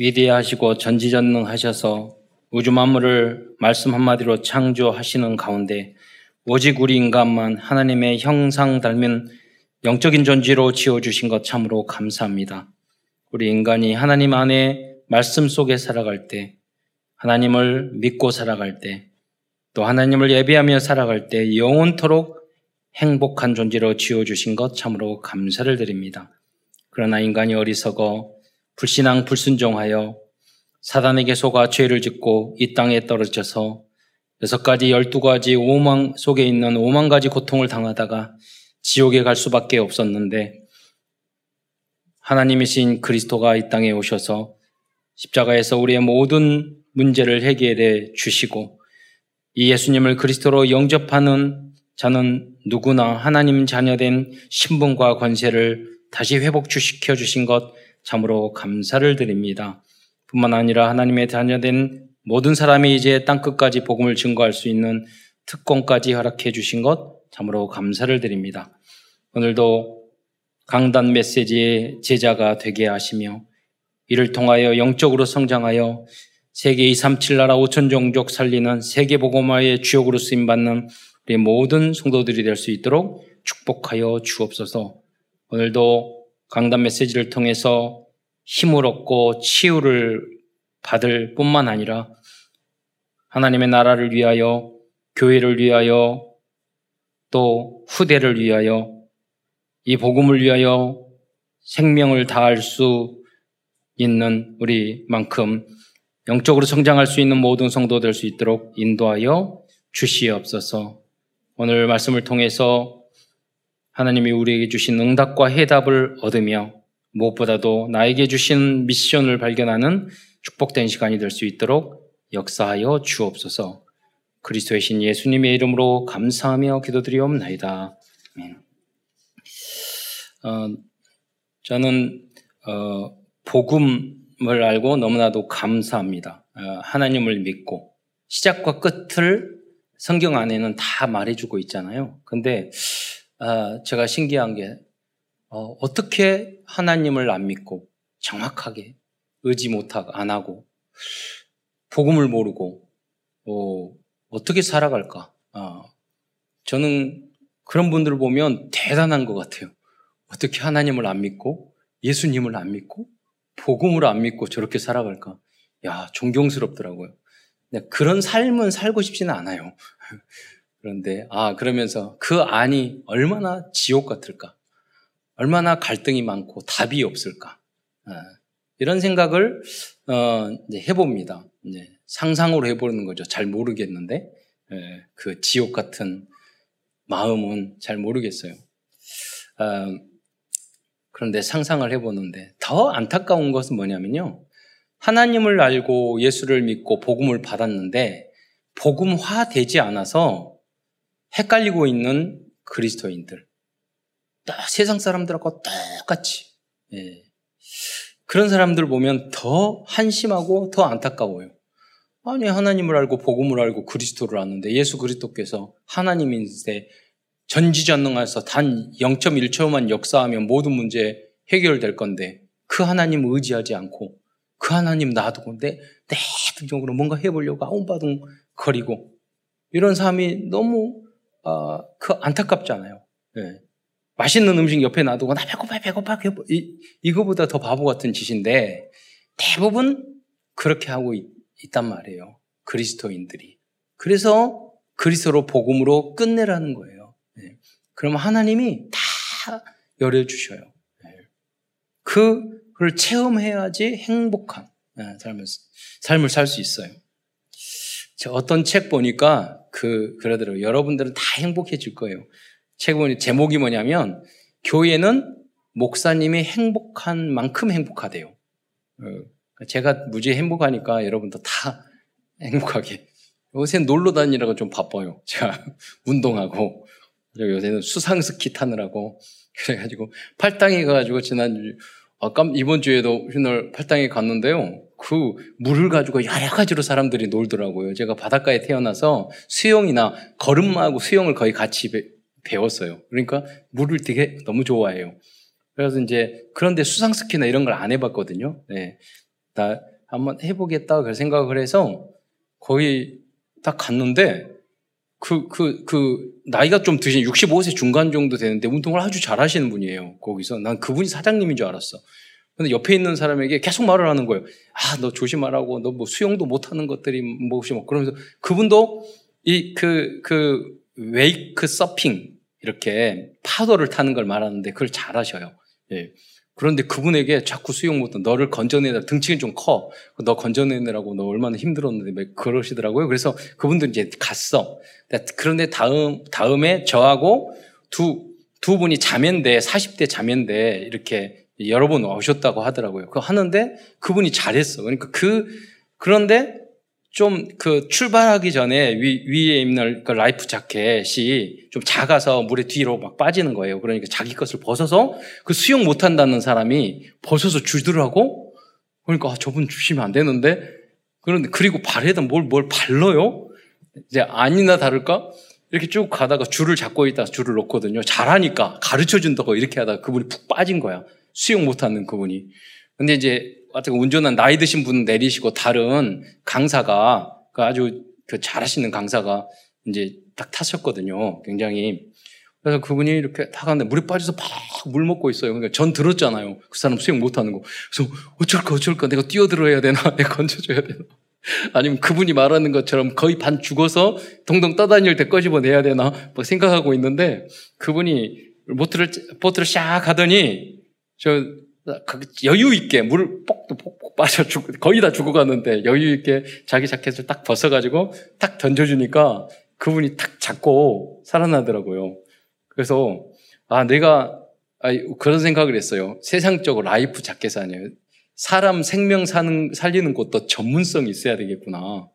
위대하시고 전지전능하셔서 우주 만물을 말씀 한마디로 창조하시는 가운데 오직 우리 인간만 하나님의 형상 닮은 영적인 존재로 지어주신 것 참으로 감사합니다. 우리 인간이 하나님 안에 말씀 속에 살아갈 때, 하나님을 믿고 살아갈 때, 또 하나님을 예배하며 살아갈 때 영원토록 행복한 존재로 지어주신 것 참으로 감사를 드립니다. 그러나 인간이 어리석어 불신앙 불순종하여 사단에게 속아 죄를 짓고 이 땅에 떨어져서 여섯 가지, 열두 가지 오망 속에 있는 오만 가지 고통을 당하다가 지옥에 갈 수밖에 없었는데 하나님이신 그리스도가 이 땅에 오셔서 십자가에서 우리의 모든 문제를 해결해 주시고 이 예수님을 그리스도로 영접하는 자는 누구나 하나님 자녀된 신분과 권세를 다시 회복시켜 주신 것 참으로 감사를 드립니다. 뿐만 아니라 하나님의 자녀된 모든 사람이 이제 땅끝까지 복음을 증거할 수 있는 특권까지 허락해 주신 것 참으로 감사를 드립니다. 오늘도 강단 메시지의 제자가 되게 하시며 이를 통하여 영적으로 성장하여 세계 237 나라 5천 종족 살리는 세계 복음화의 주역으로 쓰임 받는 우리 모든 성도들이 될 수 있도록 축복하여 주옵소서. 오늘도 강단 메시지를 통해서 힘을 얻고 치유를 받을 뿐만 아니라 하나님의 나라를 위하여 교회를 위하여 또 후대를 위하여 이 복음을 위하여 생명을 다할 수 있는 우리만큼 영적으로 성장할 수 있는 모든 성도 될 수 있도록 인도하여 주시옵소서. 오늘 말씀을 통해서 하나님이 우리에게 주신 응답과 해답을 얻으며 무엇보다도 나에게 주신 미션을 발견하는 축복된 시간이 될 수 있도록 역사하여 주옵소서. 그리스도의 신 예수님의 이름으로 감사하며 기도드리옵나이다. 어, 저는 어, 복음을 알고 너무나도 감사합니다. 어, 하나님을 믿고 시작과 끝을 성경 안에는 다 말해주고 있잖아요. 근데 어, 제가 신기한 게 어, 어떻게 하나님을 안 믿고 정확하게 의지 못하고 안 하고 복음을 모르고 어, 어떻게 살아갈까? 어, 저는 그런 분들 을 보면 대단한 것 같아요. 어떻게 하나님을 안 믿고 예수님을 안 믿고 복음을 안 믿고 저렇게 살아갈까? 야 존경스럽더라고요. 그런 삶은 살고 싶지는 않아요. 그런데 아 그러면서 그 안이 얼마나 지옥 같을까? 얼마나 갈등이 많고 답이 없을까? 아, 이런 생각을 어, 해봅니다. 상상으로 해보는 거죠. 잘 모르겠는데 예, 그 지옥 같은 마음은 잘 모르겠어요. 아, 그런데 상상을 해보는데 더 안타까운 것은 뭐냐면요. 하나님을 알고 예수를 믿고 복음을 받았는데 복음화 되지 않아서 헷갈리고 있는 그리스도인들. 세상 사람들하고 똑같이. 예. 그런 사람들 보면 더 한심하고 더 안타까워요. 아니 하나님을 알고 복음을 알고 그리스도를 아는데 예수 그리스도께서 하나님인데 전지전능해서 단 0.1초만 역사하면 모든 문제 해결될 건데 그 하나님 의지하지 않고 그 하나님 놔두고 내, 내 등적으로 뭔가 해보려고 아웅바둥 거리고 이런 삶이 너무 어, 그 안타깝잖아요. 네. 맛있는 음식 옆에 놔두고 나 배고파 배고파 배고파 이, 이거보다 더 바보 같은 짓인데 대부분 그렇게 하고 있, 단 말이에요. 그리스도인들이. 그래서 그리스도로 복음으로 끝내라는 거예요. 네. 그럼 하나님이 다 열어주셔요. 네. 그걸 체험해야지 행복한 네, 삶을, 삶을 살 수 있어요. 어떤 책 보니까 그, 그러더라고요. 여러분들은 다 행복해질 거예요. 책 보니 제목이 뭐냐면, 교회는 목사님이 행복한 만큼 행복하대요. 어, 제가 무지 행복하니까 여러분도 다 행복하게. 요새 놀러 다니라고 좀 바빠요. 제가 운동하고, 요새는 수상 스키 타느라고. 그래가지고, 팔당에 가가지고 지난주, 아까 이번 주에도 휘날 팔당에 갔는데요. 그 물을 가지고 여러 가지로 사람들이 놀더라고요. 제가 바닷가에 태어나서 수영이나 걸음마하고 수영을 거의 같이 배, 웠어요 그러니까 물을 되게 너무 좋아해요. 그래서 이제 그런데 수상 스키나 이런 걸 안 해봤거든요. 네. 나 한번 해보겠다 그 생각을 해서 거의 딱 갔는데 그, 그, 그, 나이가 좀 드신 65세 중간 정도 되는데 운동을 아주 잘 하시는 분이에요. 거기서. 난 그분이 사장님인 줄 알았어. 근데 옆에 있는 사람에게 계속 말을 하는 거예요. 아, 너 조심하라고. 너 뭐 수영도 못 하는 것들이 뭐시 뭐. 그러면서 그분도 이, 그, 그, 웨이크 서핑, 이렇게 파도를 타는 걸 말하는데 그걸 잘 하셔요. 예. 그런데 그분에게 자꾸 수용 못한 너를 건져내라 등치가 좀 커. 너 건져내느라고 너 얼마나 힘들었는데 그러시더라고요. 그래서 그분들 이제 갔어. 그런데 다음 다음에 저하고 두 두 분이 자면대 40대 자면대 이렇게 여러 번 오셨다고 하더라고요. 그 하는데 그분이 잘했어. 그러니까 그 그런데 좀 그 출발하기 전에 위, 위에 입는 그 라이프 자켓이 좀 작아서 물에 뒤로 막 빠지는 거예요. 그러니까 자기 것을 벗어서 그 수영 못 한다는 사람이 벗어서 주더라고. 그러니까 아, 저분 주시면 안 되는데 그런데 그리고 발에다 뭘뭘 발라요? 이제 아니나 다를까 이렇게 쭉 가다가 줄을 잡고 있다 줄을 놓거든요. 잘하니까 가르쳐 준다고 이렇게 하다가 그분이 푹 빠진 거야. 수영 못 하는 그분이. 근데 이제 어떻게 운전한 나이 드신 분 내리시고 다른 강사가 그 아주 그 잘하시는 강사가 이제 딱 타셨거든요. 굉장히. 그래서 그분이 이렇게 타 가는데 물에 빠져서 막 물 먹고 있어요. 그러니까 전 들었잖아요. 그 사람 수영 못하는 거. 그래서 어쩔까 어쩔까 내가 뛰어들어야 되나 내가 건져줘야 되나 아니면 그분이 말하는 것처럼 거의 반 죽어서 동동 떠다닐 때 꺼집어내야 되나 막 생각하고 있는데 그분이 보트를 보트를 샥 하더니 저 여유 있게 물을 뽁도 뽁뽁 빠져 죽 거의 다 죽어가는데 여유 있게 자기 자켓을 딱 벗어가지고 딱 던져주니까 그분이 탁 잡고 살아나더라고요. 그래서 아 내가 아, 그런 생각을 했어요. 세상적으로 life jacket 아니에요. 사람 생명 사는 살리는 것도 전문성이 있어야 되겠구나.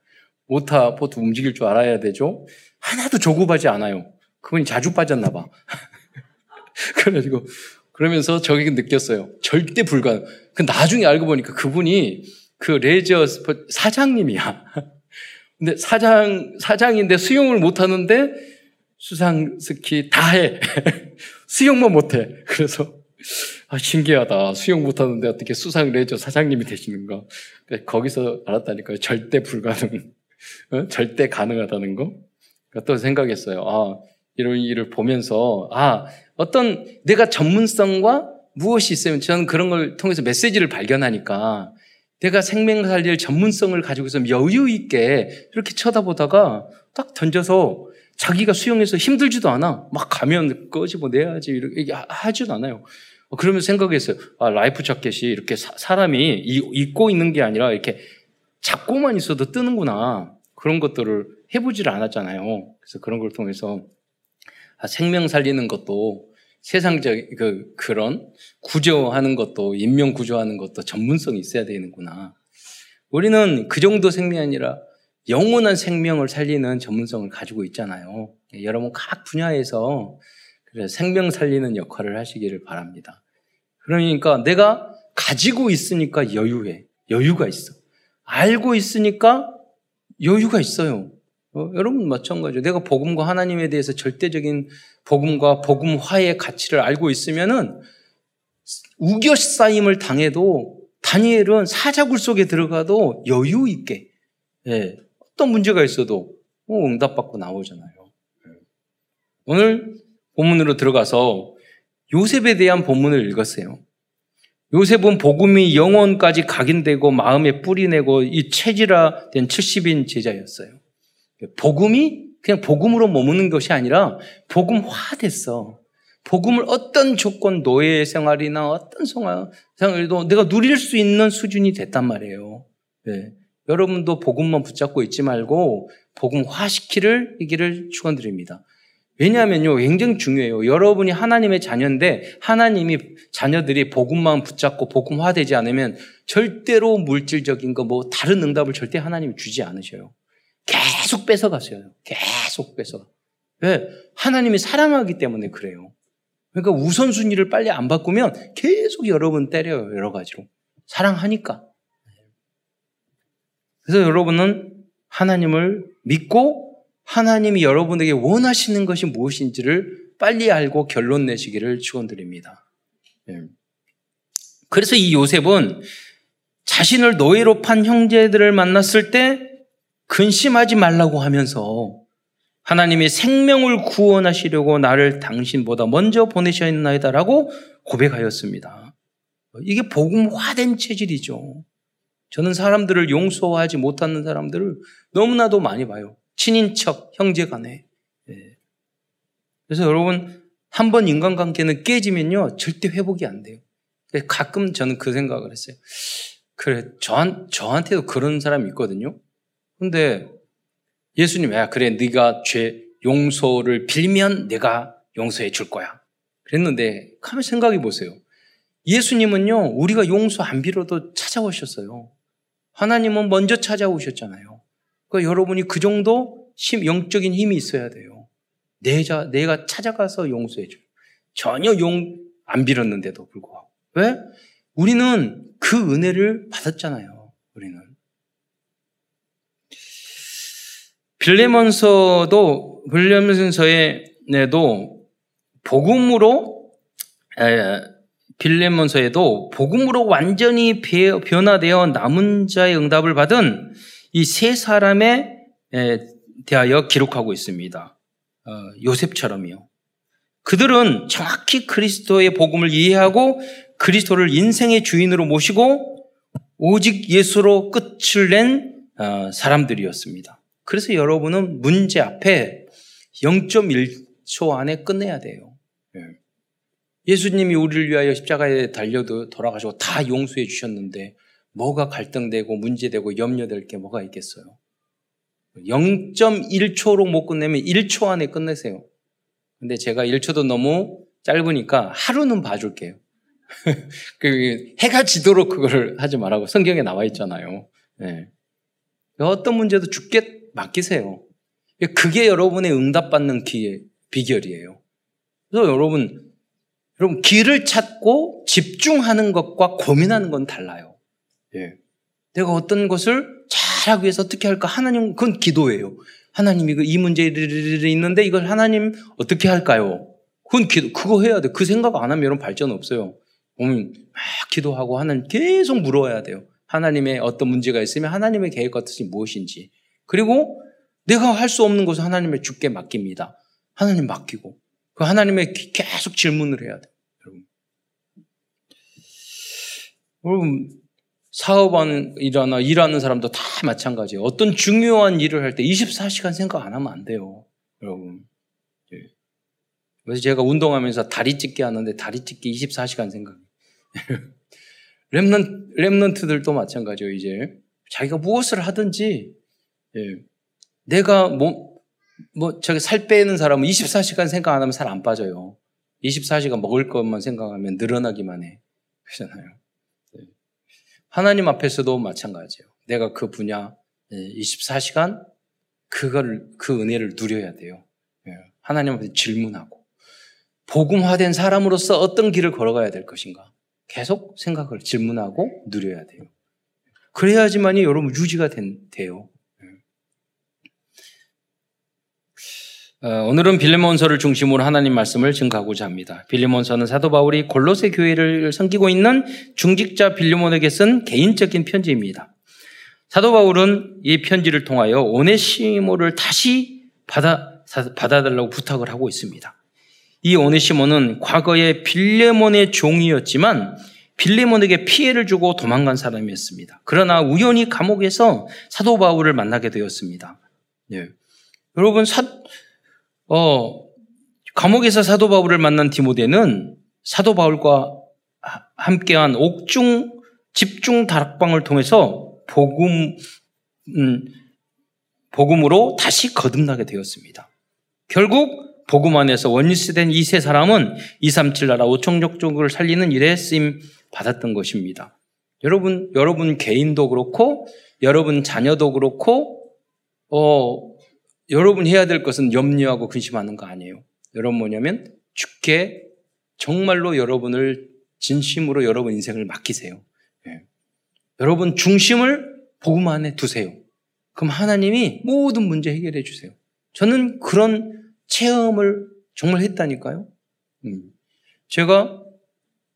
모타 보트 움직일 줄 알아야 되죠. 하나도 조급하지 않아요. 그분이 자주 빠졌나 봐. 그래가지고 그러면서 저기 느꼈어요. 절대 불가능. 그 나중에 알고 보니까 그분이 그 레저 사장님이야. 근데 사장, 사장인데 수영을 못 하는데 수상 스키 다 해. 수영만 못 해. 그래서 아, 신기하다. 수영 못 하는데 어떻게 수상 레저 사장님이 되시는가. 거기서 알았다니까요. 절대 불가능. 어? 절대 가능하다는 거. 그러니까 또 생각했어요. 아, 이런 일을 보면서, 아, 어떤 내가 전문성과 무엇이 있으면 저는 그런 걸 통해서 메시지를 발견하니까 내가 생명 살릴 전문성을 가지고 있으면 여유 있게 이렇게 쳐다보다가 딱 던져서 자기가 수영해서 힘들지도 않아. 막 가면 꺼집어내야지. 이렇게 하지도 않아요. 그러면 생각했어요. 아, 라이프 자켓이 이렇게 사, 람이 입고 있는 게 아니라 이렇게 잡고만 있어도 뜨는구나. 그런 것들을 해보지를 않았잖아요. 그래서 그런 걸 통해서 아, 생명 살리는 것도 세상적 그 그런 구조하는 것도 인명 구조하는 것도 전문성이 있어야 되는구나. 우리는 그 정도 생명이 아니라 영원한 생명을 살리는 전문성을 가지고 있잖아요. 여러분 각 분야에서 생명 살리는 역할을 하시기를 바랍니다. 그러니까 내가 가지고 있으니까 여유해. 여유가 있어. 알고 있으니까 여유가 있어요. 어, 여러분 마찬가지죠. 내가 복음과 하나님에 대해서 절대적인 복음과 복음화의 가치를 알고 있으면은 우겨 쌓임을 당해도 다니엘은 사자굴 속에 들어가도 여유 있게 예, 어떤 문제가 있어도 어, 응답받고 나오잖아요. 예. 오늘 본문으로 들어가서 요셉에 대한 본문을 읽었어요. 요셉은 복음이 영혼까지 각인되고 마음에 뿌리내고 이 체질화된 70인 제자였어요. 복음이 그냥 복음으로 머무는 것이 아니라 복음화 됐어. 복음을 어떤 조건, 노예 생활이나 어떤 생활도 내가 누릴 수 있는 수준이 됐단 말이에요. 네. 여러분도 복음만 붙잡고 있지 말고 복음화시키를 이기를 축원드립니다. 왜냐하면요, 굉장히 중요해요. 여러분이 하나님의 자녀인데 하나님이 자녀들이 복음만 붙잡고 복음화되지 않으면 절대로 물질적인 거 뭐 다른 응답을 절대 하나님이 주지 않으셔요. 계속 뺏어갔어요. 계속 뺏어. 왜? 하나님이 사랑하기 때문에 그래요. 그러니까 우선순위를 빨리 안 바꾸면 계속 여러분 때려요. 여러 가지로. 사랑하니까. 그래서 여러분은 하나님을 믿고 하나님이 여러분에게 원하시는 것이 무엇인지를 빨리 알고 결론 내시기를 축원드립니다. 예. 그래서 이 요셉은 자신을 노예로 판 형제들을 만났을 때 근심하지 말라고 하면서 하나님이 생명을 구원하시려고 나를 당신보다 먼저 보내셨나이다라고 고백하였습니다. 이게 복음화된 체질이죠. 저는 사람들을 용서하지 못하는 사람들을 너무나도 많이 봐요. 친인척, 형제 간에. 예. 그래서 여러분, 한 번 인간관계는 깨지면요, 절대 회복이 안 돼요. 가끔 저는 그 생각을 했어요. 그래, 저한, 저한테도 그런 사람이 있거든요. 근데 예수님, 야, 그래, 네가 죄 용서를 빌면 내가 용서해 줄 거야. 그랬는데, 가만 생각해 보세요. 예수님은요, 우리가 용서 안 빌어도 찾아오셨어요. 하나님은 먼저 찾아오셨잖아요. 그러니까 여러분이 그 정도 영적인 힘이 있어야 돼요. 내자, 내가 찾아가서 용서해줘요. 전혀 용 안 빌었는데도 불구하고. 왜? 우리는 그 은혜를 받았잖아요. 우리는. 빌레몬서도 빌레몬서에도 복음으로 에, 빌레몬서에도 복음으로 완전히 변화되어 남은 자의 응답을 받은 이 세 사람에 대하여 기록하고 있습니다. 어, 요셉처럼요. 그들은 정확히 그리스도의 복음을 이해하고 그리스도를 인생의 주인으로 모시고 오직 예수로 끝을 낸 어, 사람들이었습니다. 그래서 여러분은 문제 앞에 0.1초 안에 끝내야 돼요. 예. 예수님이 우리를 위하여 십자가에 달려도 돌아가시고 다 용서해 주셨는데 뭐가 갈등되고 문제되고 염려될 게 뭐가 있겠어요? 0.1초로 못 끝내면 1초 안에 끝내세요. 근데 제가 1초도 너무 짧으니까 하루는 봐줄게요. 그 해가 지도록 그걸 하지 말라고 성경에 나와 있잖아요. 네. 어떤 문제도 죽게 맡기세요. 그게 여러분의 응답받는 기회, 비결이에요. 그래서 여러분, 여러분, 길을 찾고 집중하는 것과 고민하는 건 달라요. 예. 내가 어떤 것을 잘하기 위해서 어떻게 할까? 하나님, 그건 기도예요. 하나님이 이 문제들이 있는데 이걸 하나님 어떻게 할까요? 그건 기도, 그거 해야 돼. 그 생각 안 하면 여러분 발전 없어요. 오면 막 기도하고 하나님 계속 물어야 돼요. 하나님의 어떤 문제가 있으면 하나님의 계획 같은 이 무엇인지. 그리고 내가 할 수 없는 것을 하나님의 주께 맡깁니다. 하나님 맡기고. 그 하나님의 계속 질문을 해야 돼. 여러분. 여러분, 사업하는 일하나 일하는 사람도 다 마찬가지예요. 어떤 중요한 일을 할 때 24시간 생각 안 하면 안 돼요. 여러분. 예. 그래서 제가 운동하면서 다리 찢기 하는데 다리 찢기 24시간 생각. 랩넌, 랩넌트들도 마찬가지예요, 이제. 자기가 무엇을 하든지, 예. 내가 뭐, 뭐, 저기 살 빼는 사람은 24시간 생각 안 하면 살 안 빠져요. 24시간 먹을 것만 생각하면 늘어나기만 해. 그렇잖아요. 예. 하나님 앞에서도 마찬가지예요. 내가 그 분야 24시간 예, 그걸 그 은혜를 누려야 돼요. 예. 하나님 앞에 질문하고 복음화된 사람으로서 어떤 길을 걸어가야 될 것인가 계속 생각을 질문하고 누려야 돼요. 그래야지만이 여러분 유지가 된, 돼요. 어, 오늘은 빌레몬서를 중심으로 하나님 말씀을 증가하고자 합니다. 빌레몬서는 사도 바울이 골로새 교회를 섬기고 있는 중직자 빌레몬에게 쓴 개인적인 편지입니다. 사도 바울은 이 편지를 통하여 오네시모를 다시 받아 받아달라고 부탁을 하고 있습니다. 이 오네시모는 과거에 빌레몬의 종이었지만 빌레몬에게 피해를 주고 도망간 사람이었습니다. 그러나 우연히 감옥에서 사도 바울을 만나게 되었습니다. 네. 여러분 사, 어, 감옥에서 사도 바울을 만난 디모데는 사도 바울과 함께한 옥중 집중 다락방을 통해서 복음 음, 복음으로 다시 거듭나게 되었습니다. 결국 복음 안에서 원리스된 이 세 사람은 237 나라 오청족족을 살리는 일에 쓰임 받았던 것입니다. 여러분 여러분 개인도 그렇고 여러분 자녀도 그렇고 어 여러분 해야 될 것은 염려하고 근심하는 거 아니에요. 여러분 뭐냐면 죽게 정말로 여러분을 진심으로 여러분 인생을 맡기세요. 예. 여러분 중심을 복음 안에 두세요. 그럼 하나님이 모든 문제 해결해 주세요. 저는 그런 체험을 정말 했다니까요. 음. 제가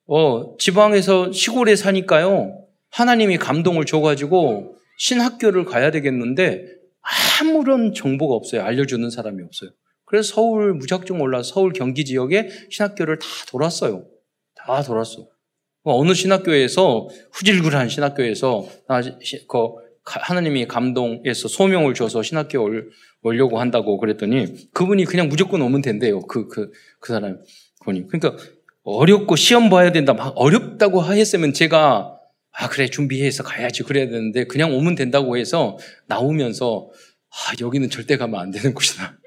어, 지방에서 시골에 사니까요. 하나님이 감동을 줘가지고 신학교를 가야 되겠는데 아무런 정보가 없어요. 알려주는 사람이 없어요. 그래서 서울 무작정 올라 서울 경기 지역에 신학교를 다 돌았어요. 다 돌았어. 어느 신학교에서 후질글한 신학교에서 그 하나님이 감동해서 소명을 줘서 신학교 올, 오려고 한다고 그랬더니 그분이 그냥 무조건 오면 된대요. 그, 그, 그 사람 보니. 그러니까 어렵고 시험 봐야 된다. 막 어렵다고 했으면 제가 아, 그래, 준비해서 가야지. 그래야 되는데 그냥 오면 된다고 해서 나오면서 아, 여기는 절대 가면 안 되는 곳이다.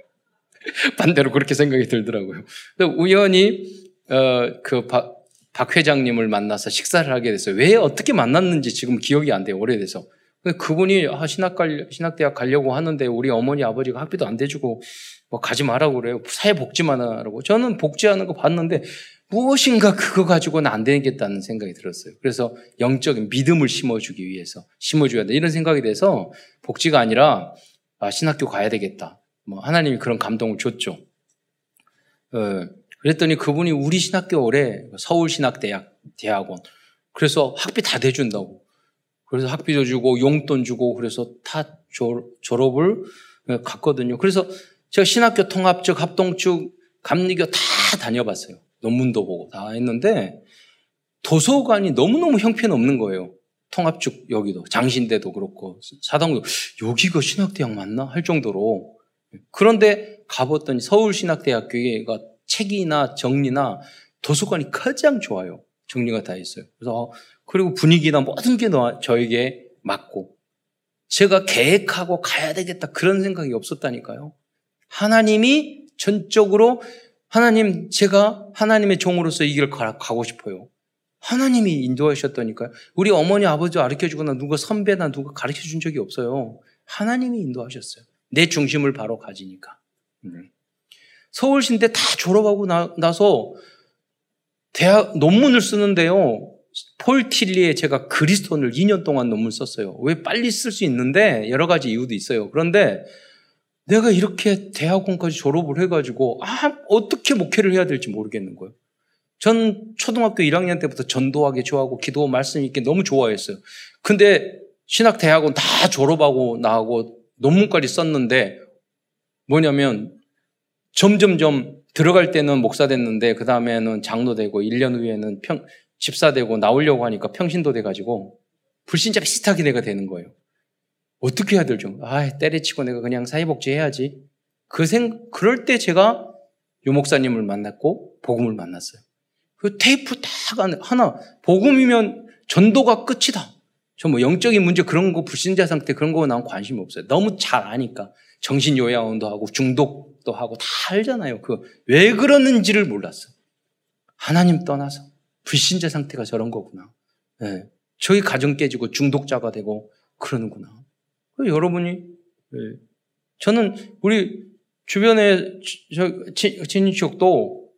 반대로 그렇게 생각이 들더라고요. 우연히, 어, 그 박, 박 회장님을 만나서 식사를 하게 됐어요. 왜 어떻게 만났는지 지금 기억이 안 돼요. 오래돼서. 그분이 아, 신학 갈, 신학대학 가려고 하는데 우리 어머니 아버지가 학비도 안 대주고 뭐 가지 말라고 그래요. 사회 복지만 하라고. 저는 복지하는 거 봤는데 무엇인가 그거 가지고는 안 되겠다는 생각이 들었어요. 그래서 영적인 믿음을 심어주기 위해서 심어줘야 돼. 이런 생각이 돼서 복지가 아니라 아, 신학교 가야 되겠다. 뭐 하나님이 그런 감동을 줬죠. 어, 그랬더니 그분이 우리 신학교 올해 서울 신학대학 대학원 그래서 학비 다 대준다고. 그래서 학비도 주고 용돈 주고 그래서 다 졸업을 갔거든요. 그래서 제가 신학교 통합적 합동축 감리교 다 다녀봤어요. 논문도 보고 다 했는데 도서관이 너무너무 형편없는 거예요. 통합축 여기도 장신대도 그렇고 사당도 여기가 신학대학 맞나 할 정도로 그런데 가봤더니 서울신학대학교가 책이나 정리나 도서관이 가장 좋아요. 정리가 다 있어요. 그래서 그리고 분위기나 모든 게 저에게 맞고 제가 계획하고 가야 되겠다 그런 생각이 없었다니까요. 하나님이 전적으로 하나님 제가 하나님의 종으로서 이 길을 가고 싶어요. 하나님이 인도하셨다니까요. 우리 어머니 아버지 가르쳐 주거나 누가 선배나 누가 가르쳐 준 적이 없어요. 하나님이 인도하셨어요. 내 중심을 바로 가지니까. 음. 서울신대 다 졸업하고 나, 나서 대학 논문을 쓰는데요. 폴 틸리에 제가 그리스도를 2년 동안 논문 썼어요. 왜 빨리 쓸 수 있는데 여러 가지 이유도 있어요. 그런데 내가 이렇게 대학원까지 졸업을 해가지고 아 어떻게 목회를 해야 될지 모르겠는 거예요. 전 초등학교 1학년 때부터 전도하기 좋아하고 기도 말씀 있게 너무 좋아했어요. 근데 신학 대학원 다 졸업하고 나하고 논문까지 썼는데 뭐냐면 점점점 들어갈 때는 목사 됐는데 그 다음에는 장로 되고 1년 후에는 평, 집사 되고 나오려고 하니까 평신도 돼가지고 불신자 비슷하게 내가 되는 거예요. 어떻게 해야 될죠? 아, 때려치고 내가 그냥 사회복지 해야지. 그 생, 그럴 때 제가 유 목사님을 만났고 복음을 만났어요. 그 테이프 딱 하나 복음이면 전도가 끝이다. 저 뭐 영적인 문제 그런 거 불신자 상태 그런 거난 관심이 없어요. 너무 잘 아니까 정신 요양원도 하고 중독도 하고 다 알잖아요. 그 왜 그러는지를 몰랐어. 하나님 떠나서 불신자 상태가 저런 거구나. 네. 저희 가정 깨지고 중독자가 되고 그러는구나. 여러분이 네. 저는 우리 주변에 진축도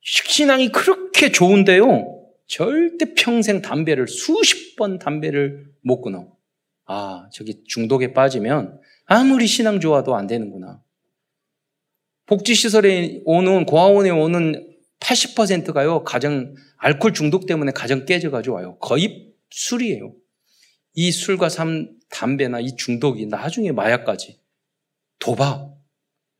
식신앙이 그렇게 좋은데요. 절대 평생 담배를 수십 번 담배를 못 끊어. 아, 저기 중독에 빠지면 아무리 신앙 좋아도 안 되는구나. 복지시설에 오는, 고아원에 오는 80%가요, 가정, 알코올 중독 때문에 가정 깨져가지고 와요. 거의 술이에요. 이 술과 삼, 담배나 이 중독이 나중에 마약까지. 도박.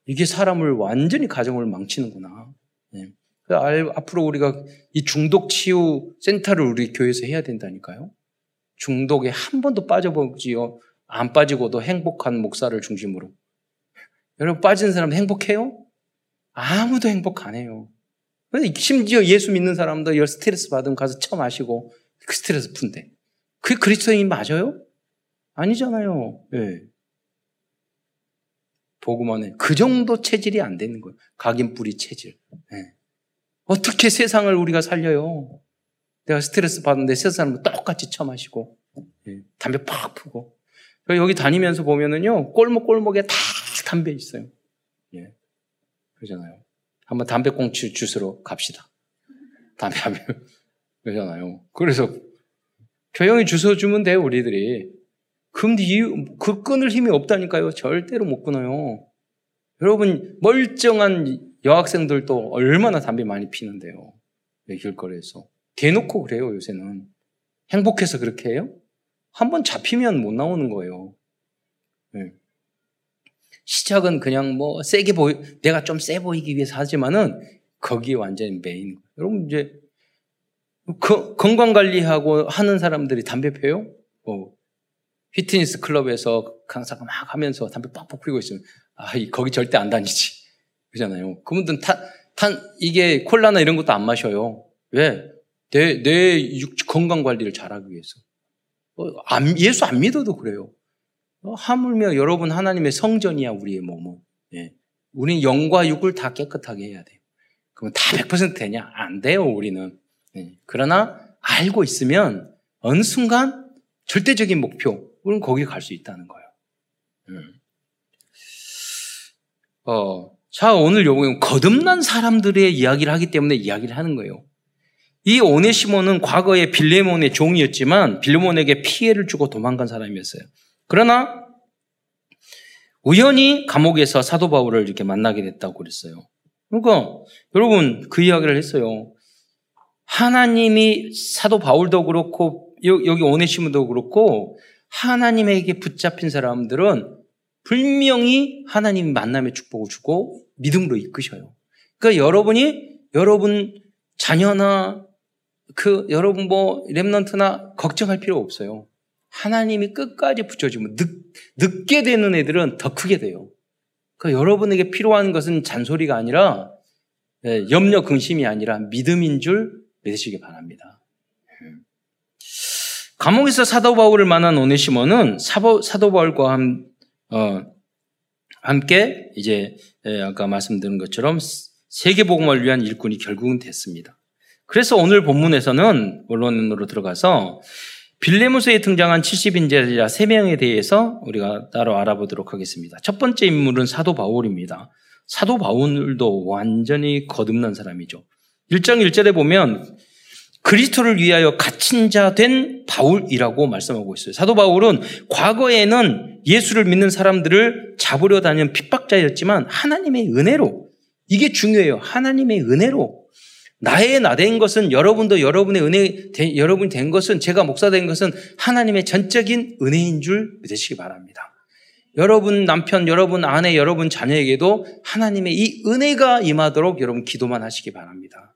이게 사람을 완전히 가정을 망치는구나. 네. 앞으로 우리가 이 중독 치유 센터를 우리 교회에서 해야 된다니까요. 중독에 한 번도 빠져보지요. 안 빠지고도 행복한 목사를 중심으로. 여러분 빠진 사람 행복해요? 아무도 행복 안 해요. 심지어 예수 믿는 사람도 스트레스 받으면 가서 처 마시고 그 스트레스 푼대. 그게 그리스도인 맞아요? 아니잖아요. 네. 보고만 해. 그 정도 체질이 안 되는 거예요. 각인 뿌리 체질. 네. 어떻게 세상을 우리가 살려요? 내가 스트레스 받는데 세상은 똑같이 처마시고 네. 담배 팍 푸고 여기 다니면서 보면은요 골목 골목에 다 담배 있어요. 예. 그러잖아요. 한번 담배꽁치 주스로 갑시다. 담배 하면 그러잖아요. 그래서 조용히 주워 주면 돼요 우리들이. 근데 이, 그 끊을 힘이 없다니까요. 절대로 못 끊어요. 여러분 멀쩡한 여학생들도 얼마나 담배 많이 피는데요. 길거리에서. 대놓고 그래요 요새는. 행복해서 그렇게 해요? 한번 잡히면 못 나오는 거예요. 네. 시작은 그냥 뭐 세게 보이, 내가 좀 세 보이기 위해서 하지만은 거기 완전히 메인. 여러분 이제 그, 건강 관리하고 하는 사람들이 담배 펴요? 뭐 피트니스 클럽에서 강사가 막 하면서 담배 빡빡 피고 있으면 아, 거기 절대 안 다니지. 그잖아요. 그분들은 탄, 탄, 이게 콜라나 이런 것도 안 마셔요. 왜? 내, 내 건강 관리를 잘하기 위해서. 어, 안, 예수 안 믿어도 그래요. 어, 하물며 여러분 하나님의 성전이야, 우리의 몸은. 예. 우리는 영과 육을 다 깨끗하게 해야 돼요. 그럼 다 100% 되냐? 안 돼요, 우리는. 예. 그러나 알고 있으면 어느 순간 절대적인 목표, 우리는 거기 갈 수 있다는 거예요. 음. 어, 자, 오늘 요거 거듭난 사람들의 이야기를 하기 때문에 이야기를 하는 거예요. 이 오네시모는 과거에 빌레몬의 종이었지만 빌레몬에게 피해를 주고 도망간 사람이었어요. 그러나 우연히 감옥에서 사도 바울을 이렇게 만나게 됐다고 그랬어요. 그러니까 여러분 그 이야기를 했어요. 하나님이 사도 바울도 그렇고 여기 오네시모도 그렇고 하나님에게 붙잡힌 사람들은 분명히 하나님 만남의 축복을 주고 믿음으로 이끄셔요. 그러니까 여러분이 여러분 자녀나 그 여러분 뭐 랩런트나 걱정할 필요 없어요. 하나님이 끝까지 붙여주면 늦, 늦게 되는 애들은 더 크게 돼요. 그 여러분에게 필요한 것은 잔소리가 아니라 예, 염려 근심이 아니라 믿음인 줄 믿으시기 바랍니다. 감옥에서 사도 바울을 만난 오네시모는 사도, 사도 바울과 함, 어, 함께 이제 예, 아까 말씀드린 것처럼 세계복음을 위한 일꾼이 결국은 됐습니다. 그래서 오늘 본문에서는 원론으로 들어가서 빌레모스에 등장한 70인제자 3명에 대해서 우리가 따로 알아보도록 하겠습니다. 첫 번째 인물은 사도 바울입니다. 사도 바울도 완전히 거듭난 사람이죠. 1장 1절에 보면 그리스도를 위하여 갇힌 자 된 바울이라고 말씀하고 있어요. 사도 바울은 과거에는 예수를 믿는 사람들을 잡으려 다니는 핍박자였지만 하나님의 은혜로 이게 중요해요. 하나님의 은혜로 나의 나 된 것은 여러분도 여러분의 은혜, 되, 여러분이 된 것은 제가 목사 된 것은 하나님의 전적인 은혜인 줄 믿으시기 바랍니다. 여러분 남편, 여러분 아내, 여러분 자녀에게도 하나님의 이 은혜가 임하도록 여러분 기도만 하시기 바랍니다.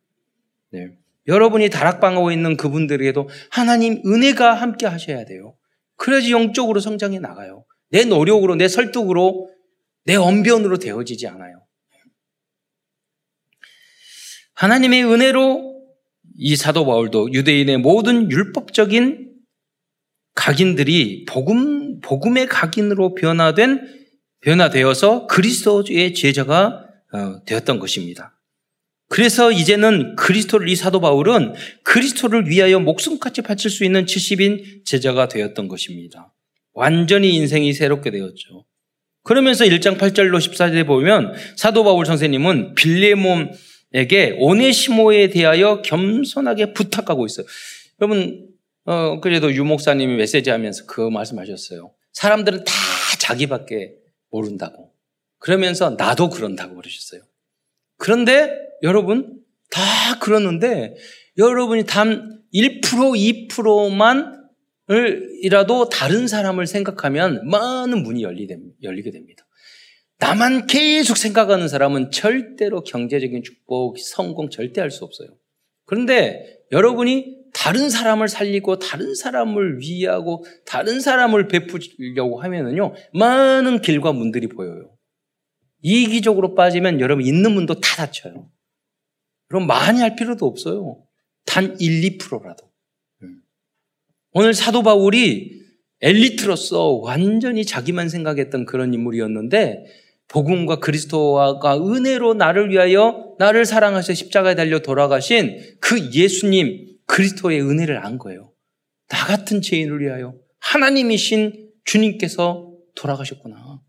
네. 여러분이 다락방하고 있는 그분들에게도 하나님 은혜가 함께 하셔야 돼요. 그래야지 영적으로 성장해 나가요. 내 노력으로, 내 설득으로, 내 언변으로 되어지지 않아요. 하나님의 은혜로 이 사도 바울도 유대인의 모든 율법적인 각인들이 복음 복음의 각인으로 변화된 변화되어서 그리스도의 제자가 어, 되었던 것입니다. 그래서 이제는 그리스도를 이 사도 바울은 그리스도를 위하여 목숨까지 바칠 수 있는 70인 제자가 되었던 것입니다. 완전히 인생이 새롭게 되었죠. 그러면서 1장 8절로 14절에 보면 사도 바울 선생님은 빌레몬 에게 오네시모에 대하여 겸손하게 부탁하고 있어요. 여러분, 어, 그래도 유 목사님이 메시지 하면서 그 말씀하셨어요. 사람들은 다 자기밖에 모른다고. 그러면서 나도 그런다고 그러셨어요. 그런데 여러분, 다 그러는데 여러분이 단 1%, 2%만 이라도 다른 사람을 생각하면 많은 문이 열리게 됩니다. 나만 계속 생각하는 사람은 절대로 경제적인 축복, 성공 절대 할 수 없어요. 그런데 여러분이 다른 사람을 살리고 다른 사람을 위하고 다른 사람을 베푸려고 하면은요, 많은 길과 문들이 보여요. 이기적으로 빠지면 여러분 있는 문도 다 닫혀요. 그럼 많이 할 필요도 없어요. 단 1, 2%라도. 음. 오늘 사도 바울이 엘리트로서 완전히 자기만 생각했던 그런 인물이었는데 복음과 그리스도와 은혜로 나를 위하여 나를 사랑하셔 십자가에 달려 돌아가신 그 예수님 그리스도의 은혜를 안 거예요. 나 같은 죄인을 위하여 하나님이신 주님께서 돌아가셨구나.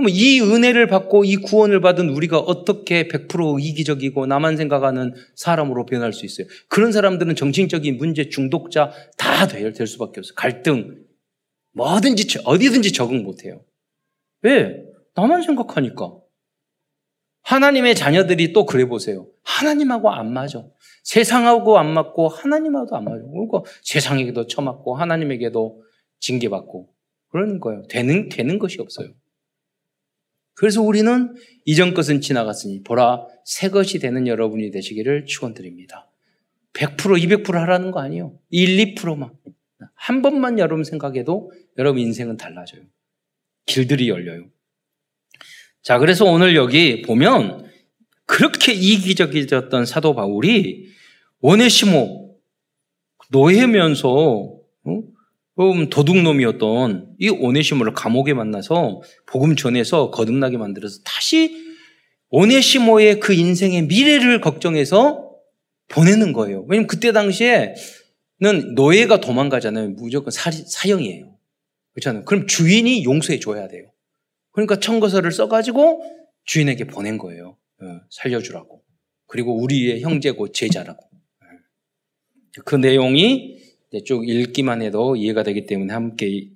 그럼 이 은혜를 받고 이 구원을 받은 우리가 어떻게 100% 이기적이고 나만 생각하는 사람으로 변할 수 있어요? 그런 사람들은 정신적인 문제 중독자 다될 수밖에 없어요. 갈등, 뭐든지, 어디든지 적응 못 해요. 왜? 나만 생각하니까. 하나님의 자녀들이 또 그래 보세요. 하나님하고 안 맞아. 세상하고 안 맞고 하나님하고도 안 맞아. 그러니까 세상에게도 처맞고 하나님에게도 징계받고 그런 거예요. 되는 되는 것이 없어요. 그래서 우리는 이전 것은 지나갔으니 보라 새 것이 되는 여러분이 되시기를 축원드립니다. 100% 200% 하라는 거 아니에요. 1, 2%만 한 번만 여러분 생각해도 여러분 인생은 달라져요. 길들이 열려요. 자, 그래서 오늘 여기 보면 그렇게 이기적이었던 사도 바울이 원해시모 노예면서 어? 도둑놈이었던 이 오네시모를 감옥에 만나서 복음 전해서 거듭나게 만들어서 다시 오네시모의 그 인생의 미래를 걱정해서 보내는 거예요. 왜냐면 그때 당시에는 노예가 도망가잖아요. 무조건 사, 사형이에요. 그렇잖아요. 그럼 주인이 용서해 줘야 돼요. 그러니까 청거서를 써가지고 주인에게 보낸 거예요. 어, 살려주라고. 그리고 우리의 형제고 제자라고. 어. 그 내용이 쭉 읽기만 해도 이해가 되기 때문에 함께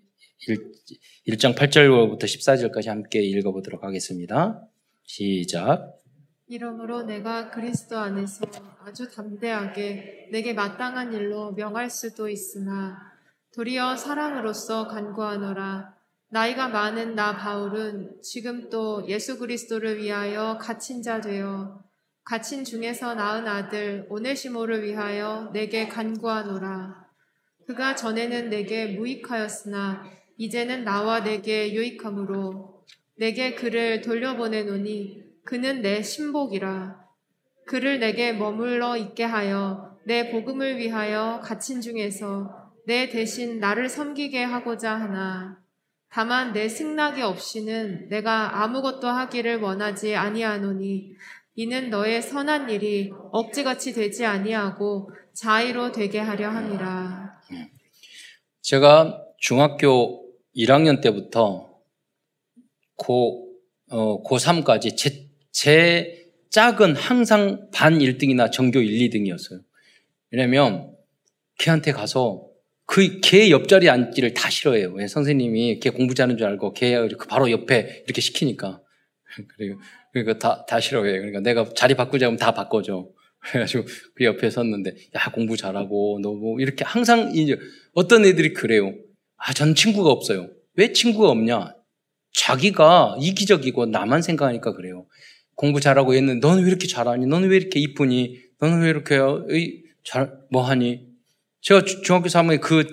1, 장 8절부터 14절까지 함께 읽어보도록 하겠습니다. 시작. 이러므로 내가 그리스도 안에서 아주 담대하게 내게 마땅한 일로 명할 수도 있으나 도리어 사랑으로서 간구하노라. 나이가 많은 나 바울은 지금 또 예수 그리스도를 위하여 갇힌 자 되어 갇힌 중에서 낳은 아들 오네시모를 위하여 내게 간구하노라. 그가 전에는 내게 무익하였으나 이제는 나와 내게 유익함으로 내게 그를 돌려보내노니 그는 내 신복이라. 그를 내게 머물러 있게 하여 내 복음을 위하여 갇힌 중에서 내 대신 나를 섬기게 하고자 하나. 다만 내 승낙이 없이는 내가 아무것도 하기를 원하지 아니하노니 이는 너의 선한 일이 억지같이 되지 아니하고 자의로 되게 하려 함이라. 제가 중학교 1학년 때부터 고, 어, 고3까지 제, 제 짝은 항상 반 1등이나 전교 1, 2등이었어요. 왜냐면 걔한테 가서 그 걔 옆자리에 앉기를 다 싫어해요. 선생님이 걔 공부 잘하는 줄 알고 걔 바로 옆에 이렇게 시키니까. 그리고 그러니까 다, 다 싫어해요. 그러니까 내가 자리 바꾸자면 다 바꿔줘. 그래가지고 그 옆에 섰는데 야 공부 잘하고 너 뭐 이렇게 항상 이제 어떤 애들이 그래요. 아 전 친구가 없어요. 왜 친구가 없냐? 자기가 이기적이고 나만 생각하니까 그래요. 공부 잘하고 했는데 너는 왜 이렇게 잘하니? 너는 왜 이렇게 이쁘니? 너는 왜 이렇게 잘 뭐하니? 제가 중학교 3학년에 그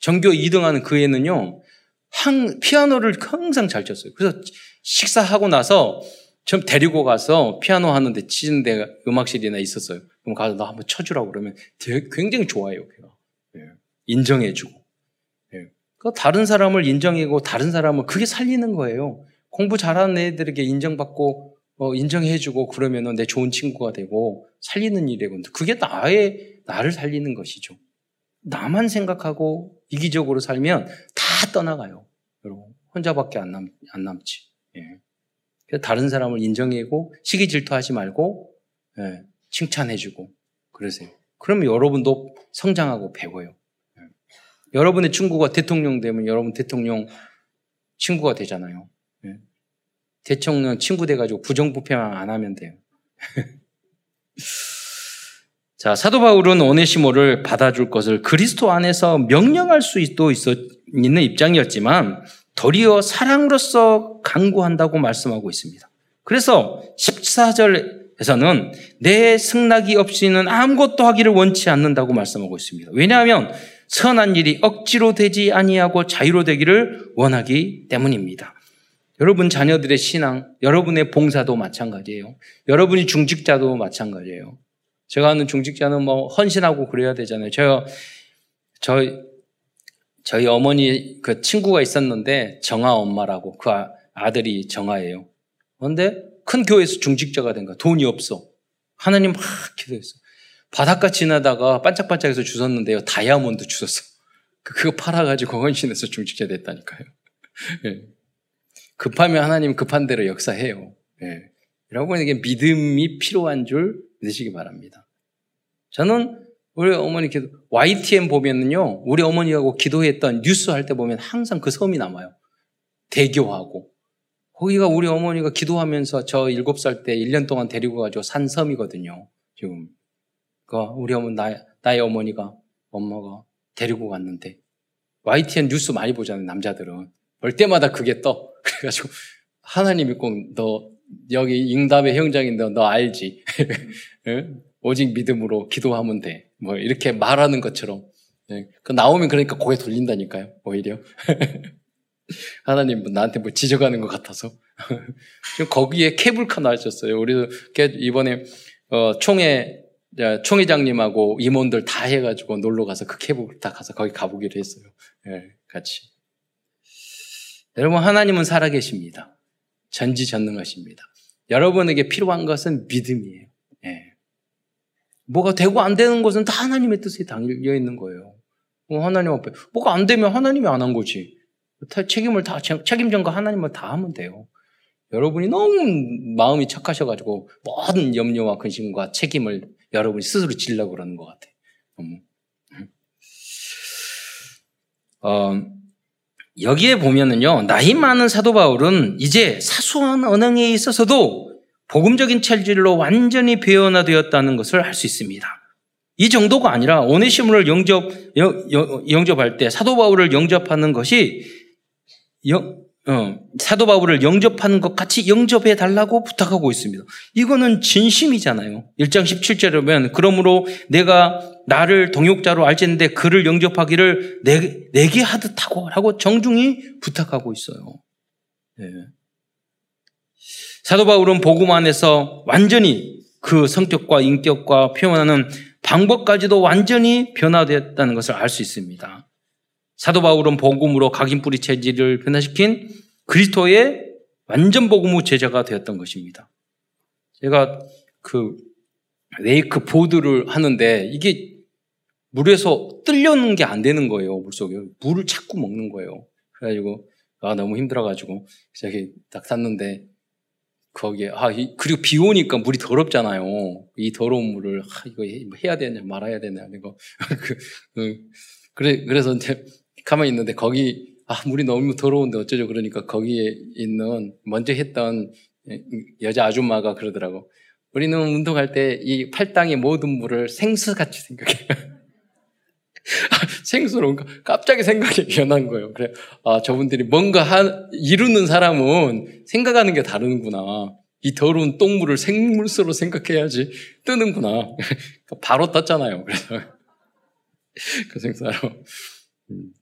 전교 2등하는 그 애는요. 항 피아노를 항상 잘 쳤어요. 그래서 식사하고 나서 좀 데리고 가서 피아노 하는데 치는 데가 음악실이나 있었어요. 그럼 가서 나 한번 쳐주라고 그러면 되게 굉장히 좋아해요. 걔가. 예. 인정해주고. 예. 그 다른 사람을 인정해고 다른 사람을 그게 살리는 거예요. 공부 잘하는 애들에게 인정받고 어, 인정해주고 그러면은 내 좋은 친구가 되고 살리는 일이고 그게 나의 나를 살리는 것이죠. 나만 생각하고 이기적으로 살면 다 떠나가요. 여러분 혼자밖에 안, 남, 안 남지. 예. 다른 사람을 인정해고 시기 질투하지 말고 예, 칭찬해주고 그러세요. 그러면 여러분도 성장하고 배워요. 예. 여러분의 친구가 대통령 되면 여러분 대통령 친구가 되잖아요. 예. 대통령 친구 돼가지고 부정부패만 안 하면 돼요. 자, 사도 바울은 오네시모를 받아줄 것을 그리스도 안에서 명령할 수도 있었, 있는 입장이었지만 도리어 사랑으로서 강구한다고 말씀하고 있습니다. 그래서 14절에서는 내 승낙이 없이는 아무것도 하기를 원치 않는다고 말씀하고 있습니다. 왜냐하면 선한 일이 억지로 되지 아니하고 자유로 되기를 원하기 때문입니다. 여러분 자녀들의 신앙, 여러분의 봉사도 마찬가지예요. 여러분이 중직자도 마찬가지예요. 제가 아는 중직자는 뭐 헌신하고 그래야 되잖아요. 제가 저 저희 어머니 그 친구가 있었는데 정아 엄마라고 그 아, 들이 정아예요. 그런데 큰 교회에서 중직자가 된 거야. 돈이 없어. 하나님 막 기도했어. 바닷가 지나다가 반짝반짝해서 주웠는데요. 다이아몬드 주웠어. 그, 그거 팔아가지고 헌신해서 중직자 됐다니까요. 예. 급하면 하나님 급한 대로 역사해요. 예. 여러분에게 믿음이 필요한 줄 믿으시기 바랍니다. 저는 우리 어머니 기도, YTN 보면은요, 우리 어머니하고 기도했던 뉴스 할 때 보면 항상 그 섬이 남아요. 대교하고. 거기가 우리 어머니가 기도하면서 저 일곱 살때 1년 동안 데리고 가지고 산 섬이거든요. 지금. 그 우리 어머니, 나, 나의 어머니가, 엄마가 데리고 갔는데. YTN 뉴스 많이 보잖아요, 남자들은. 볼 때마다 그게 떠. 그래가지고, 하나님이 꼭 너, 여기 응답의 형장인데 너 알지. 오직 믿음으로 기도하면 돼. 뭐, 이렇게 말하는 것처럼. 예. 그 나오면 그러니까 고개 돌린다니까요, 오히려. 하나님 나한테 뭐 지적하는 것 같아서. 거기에 케이블카 나셨어요. 우리도 이번에 어, 총회 총회장님하고 임원들 다 해가지고 놀러 가서 그 케이블카 가서 거기 가보기로 했어요. 예, 같이. 여러분 하나님은 살아계십니다. 전지전능하십니다. 여러분에게 필요한 것은 믿음이에요. 예. 뭐가 되고 안 되는 것은 다 하나님의 뜻에 담겨 있는 거예요. 뭐 하나님 앞에 뭐가 안 되면 하나님이 안 한 거지. 책임을 다 책임전 거 하나님은 다 하면 돼요. 여러분이 너무 마음이 착하셔가지고 모든 염려와 근심과 책임을 여러분이 스스로 질려고 그러는 것 같아요. 어, 여기에 보면은요, 나이 많은 사도 바울은 이제 사소한 언행에 있어서도 복음적인 체질로 완전히 변화되었다는 것을 알 수 있습니다. 이 정도가 아니라 오네시문을 영접 영 접할 때 사도 바울을 영접하는 것이 영, 어, 사도 바울을 영접하는 것 같이 영접해 달라고 부탁하고 있습니다. 이거는 진심이잖아요. 1장 17절에 보면 그러므로 내가 나를 동역자로 알지는데 그를 영접하기를 내, 내게 하듯 하고 라고 정중히 부탁하고 있어요. 네. 사도 바울은 복음 안에서 완전히 그 성격과 인격과 표현하는 방법까지도 완전히 변화되었다는 것을 알 수 있습니다. 사도 바울은 복음으로 각인 뿌리 체질을 변화시킨 그리스도의 완전 복음의 제자가 되었던 것입니다. 제가 그 웨이크 보드를 하는데 이게 물에서 뜰려는 게 안 되는 거예요, 물속에. 물을 자꾸 먹는 거예요. 그래가지고, 아, 너무 힘들어가지고, 저기 딱 탔는데, 거기에, 아, 그리고 비 오니까 물이 더럽잖아요. 이 더러운 물을, 아, 이거 해야 되냐, 말아야 되냐, 이거. 그, 그, 그래, 그래서 이제 가만히 있는데 거기 아 물이 너무 더러운데 어쩌죠 그러니까 거기에 있는 먼저 했던 여자 아줌마가 그러더라고. 우리는 운동할 때 이 팔당의 모든 물을 생수같이 생각해요. 생수로 갑자기 생각이 변한 거예요. 그래, 아, 저분들이 뭔가 한, 이루는 사람은 생각하는 게 다르구나. 이 더러운 똥물을 생물수로 생각해야지 뜨는구나. 바로 떴잖아요. 그래서 그 생사로. 음.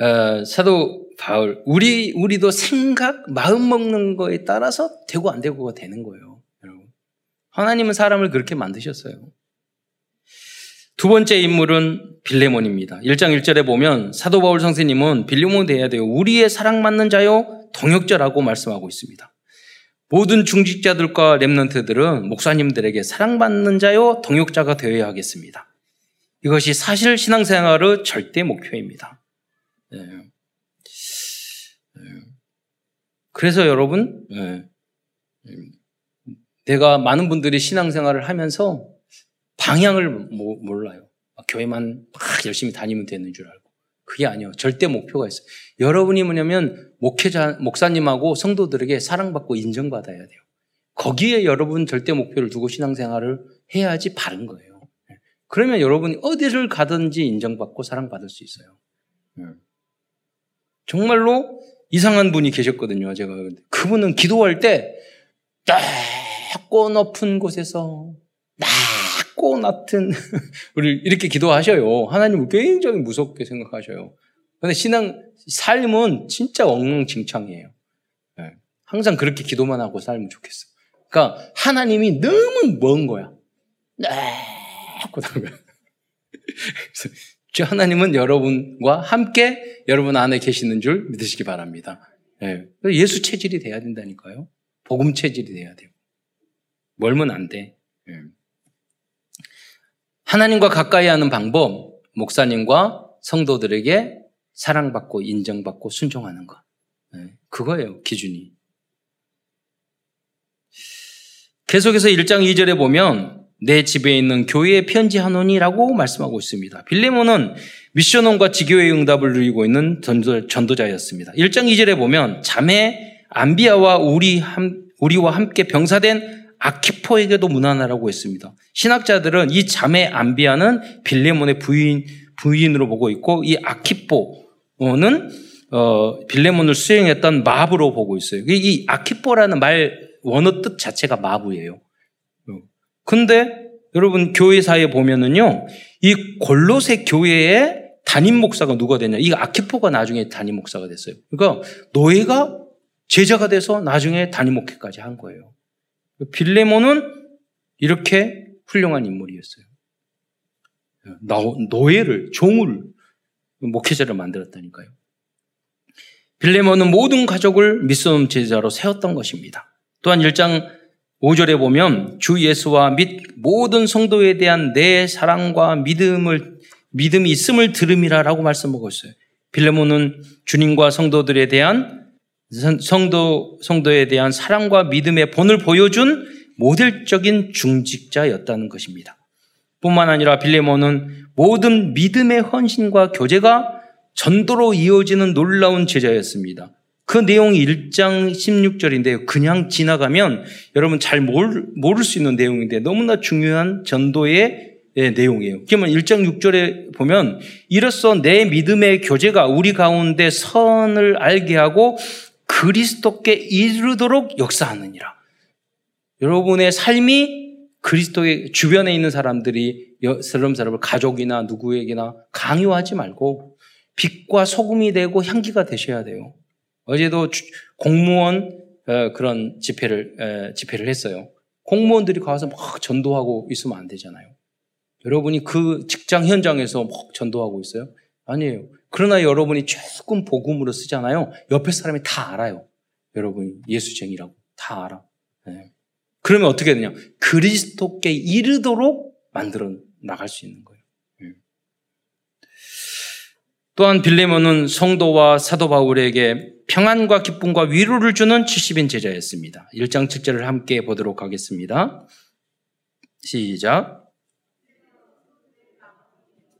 어, 사도 바울, 우리, 우리도 생각, 마음 먹는 거에 따라서 되고 안 되고가 되는 거예요. 여러분. 하나님은 사람을 그렇게 만드셨어요. 두 번째 인물은 빌레몬입니다. 1장 1절에 보면 사도 바울 선생님은 빌레몬 되어야 돼요. 우리의 사랑받는 자요, 동역자라고 말씀하고 있습니다. 모든 중직자들과 랩런트들은 목사님들에게 사랑받는 자요, 동역자가 되어야 하겠습니다. 이것이 사실 신앙생활의 절대 목표입니다. 네. 네. 그래서 여러분, 네. 내가 많은 분들이 신앙생활을 하면서 방향을 몰라요. 교회만 막 열심히 다니면 되는 줄 알고. 그게 아니에요. 절대 목표가 있어요. 여러분이 뭐냐면 목회자, 목사님하고 성도들에게 사랑받고 인정받아야 돼요. 거기에 여러분 절대 목표를 두고 신앙생활을 해야지 바른 거예요. 그러면 여러분이 어디를 가든지 인정받고 사랑받을 수 있어요. 정말로 이상한 분이 계셨거든요. 제가 그분은 기도할 때 낮고 높은 곳에서 낮은 우리 이렇게 기도하셔요. 하나님을 굉장히 무섭게 생각하셔요. 근데 신앙 삶은 진짜 엉망진창이에요. 네. 항상 그렇게 기도만 하고 살면 좋겠어. 그러니까 하나님이 너무 먼 거야. 거야. 주 하나님은 여러분과 함께 여러분 안에 계시는 줄 믿으시기 바랍니다. 예. 예수 체질이 돼야 된다니까요. 복음 체질이 돼야 돼요. 멀면 안 돼. 예. 하나님과 가까이 하는 방법, 목사님과 성도들에게 사랑받고 인정받고 순종하는 것. 예. 그거예요, 기준이. 계속해서 1장 2절에 보면 내 집에 있는 교회에 편지하노니라고 말씀하고 있습니다. 빌레몬은 미션원과 지교의 응답을 누리고 있는 전도 자였습니다. 1장 2절에 보면 자매 안비아와 우리 함, 우리와 함께 병사된 아키포에게도 문안하라고 했습니다. 신학자들은 이 자매 안비아는 빌레몬의 부인, 부인으로 보고 있고 이 아키포는 어, 빌레몬을 수행했던 마부로 보고 있어요. 이 아키포라는 말 원어 뜻 자체가 마부예요. 어. 근데 여러분 교회사에 보면은요, 이 골로새 교회의 담임 목사가 누가 됐냐? 이 아키포가 나중에 담임 목사가 됐어요. 그러니까 노예가 제자가 돼서 나중에 담임 목회까지 한 거예요. 빌레몬은 이렇게 훌륭한 인물이었어요. 노예를 종을 목회자를 만들었다니까요. 빌레몬은 모든 가족을 믿음 제자로 세웠던 것입니다. 또한 1장 5절에 보면 주 예수와 및 모든 성도에 대한 내 사랑과 믿음을 믿음이 있음을 들음이라라고 말씀하고 있어요. 빌레몬은 주님과 성도들에 대한 성도 성도에 대한 사랑과 믿음의 본을 보여준 모델적인 중직자였다는 것입니다. 뿐만 아니라 빌레몬은 모든 믿음의 헌신과 교제가 전도로 이어지는 놀라운 제자였습니다. 그 내용이 1장 16절인데요. 그냥 지나가면 여러분 잘 모를, 모를 수 있는 내용인데 너무나 중요한 전도의 예, 내용이에요. 그러면 1장 6절에 보면 이로써 내 믿음의 교제가 우리 가운데 선을 알게 하고 그리스도께 이르도록 역사하느니라. 여러분의 삶이 그리스도의 주변에 있는 사람들이 사람 사람을 가족이나 누구에게나 강요하지 말고 빛과 소금이 되고 향기가 되셔야 돼요. 어제도 공무원 어, 그런 집회를 집회를 했어요. 공무원들이 가서 막 전도하고 있으면 안 되잖아요. 여러분이 그 직장 현장에서 막 전도하고 있어요? 아니에요. 그러나 여러분이 조금 복음으로 쓰잖아요. 옆에 사람이 다 알아요. 여러분이 예수쟁이라고 다 알아. 네. 그러면 어떻게 되냐? 그리스도께 이르도록 만들어 나갈 수 있는 거예요. 또한 빌레몬은 성도와 사도 바울에게 평안과 기쁨과 위로를 주는 70인 제자였습니다. 1장 7절을 함께 보도록 하겠습니다. 시작.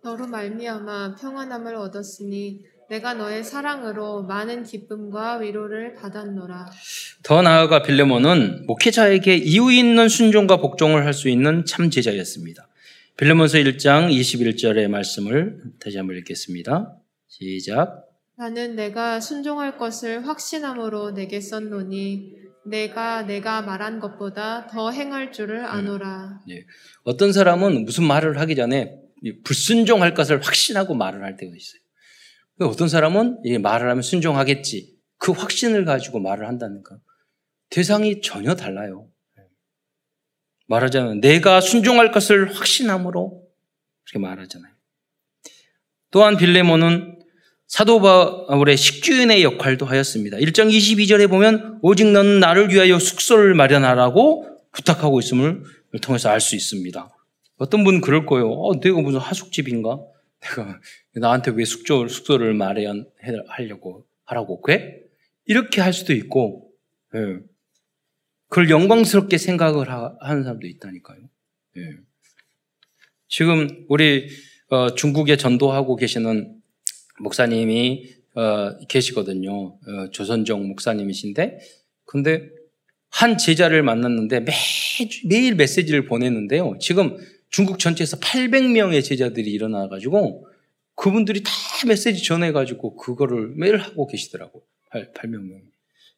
너로 말미암아 평안함을 얻었으니 내가 너의 사랑으로 많은 기쁨과 위로를 받았노라. 더 나아가 빌레몬은 목회자에게 이유 있는 순종과 복종을 할 수 있는 참 제자였습니다. 빌레몬서 1장 21절의 말씀을 다시 한번 읽겠습니다. 시작. 나는 내가 순종할 것을 확신함으로 내게 썼노니 내가 내가 말한 것보다 더 행할 줄을 네. 아노라. 네. 어떤 사람은 무슨 말을 하기 전에 불순종할 것을 확신하고 말을 할 때가 있어요. 어떤 사람은 말을 하면 순종하겠지. 그 확신을 가지고 말을 한다니까. 대상이 전혀 달라요. 말하자면 내가 순종할 것을 확신함으로 이렇게 말하잖아요. 또한 빌레몬은 사도 바울의 식주인의 역할도 하였습니다. 1장 22절에 보면 오직 너는 나를 위하여 숙소를 마련하라고 부탁하고 있음을 통해서 알 수 있습니다. 어떤 분은 그럴 거예요. 어, 내가 무슨 하숙집인가? 내가 나한테 왜 숙소, 숙소를 마련하려고 하라고 그래? 이렇게 할 수도 있고, 예. 그걸 영광스럽게 생각을 하 는 사람도 있다니까요. 예. 지금 우리 어, 중국에 전도하고 계시는 목사님이 어, 계시거든요. 어, 조선정 목사님이신데, 근데 한 제자를 만났는데 매 매일 메시지를 보냈는데요. 지금 중국 전체에서 800명의 제자들이 일어나가지고 그분들이 다 메시지 전해가지고 그거를 매일 하고 계시더라고. 8, 800명.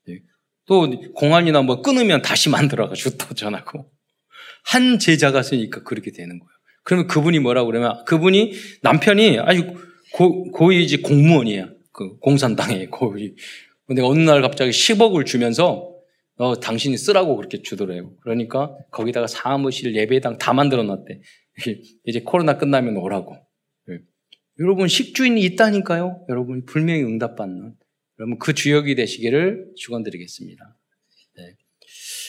네. 또 공안이나 뭐 끊으면 다시 만들어가지고 또 전하고. 한 제자가 쓰니까 그렇게 되는 거예요. 그러면 그분이 뭐라고 그러면 그분이 남편이 아주 고, 고위 이제 공무원이에요. 그 공산당의 고위. 근데 어느 날 갑자기 10억을 주면서 어, 당신이 쓰라고 그렇게 주더래요. 그러니까 거기다가 사무실 예배당 다 만들어 놨대. 이제 코로나 끝나면 오라고. 네. 여러분 식주인이 있다니까요. 여러분 불명히 응답받는. 여러분 그 주역이 되시기를 축원드리겠습니다. 네.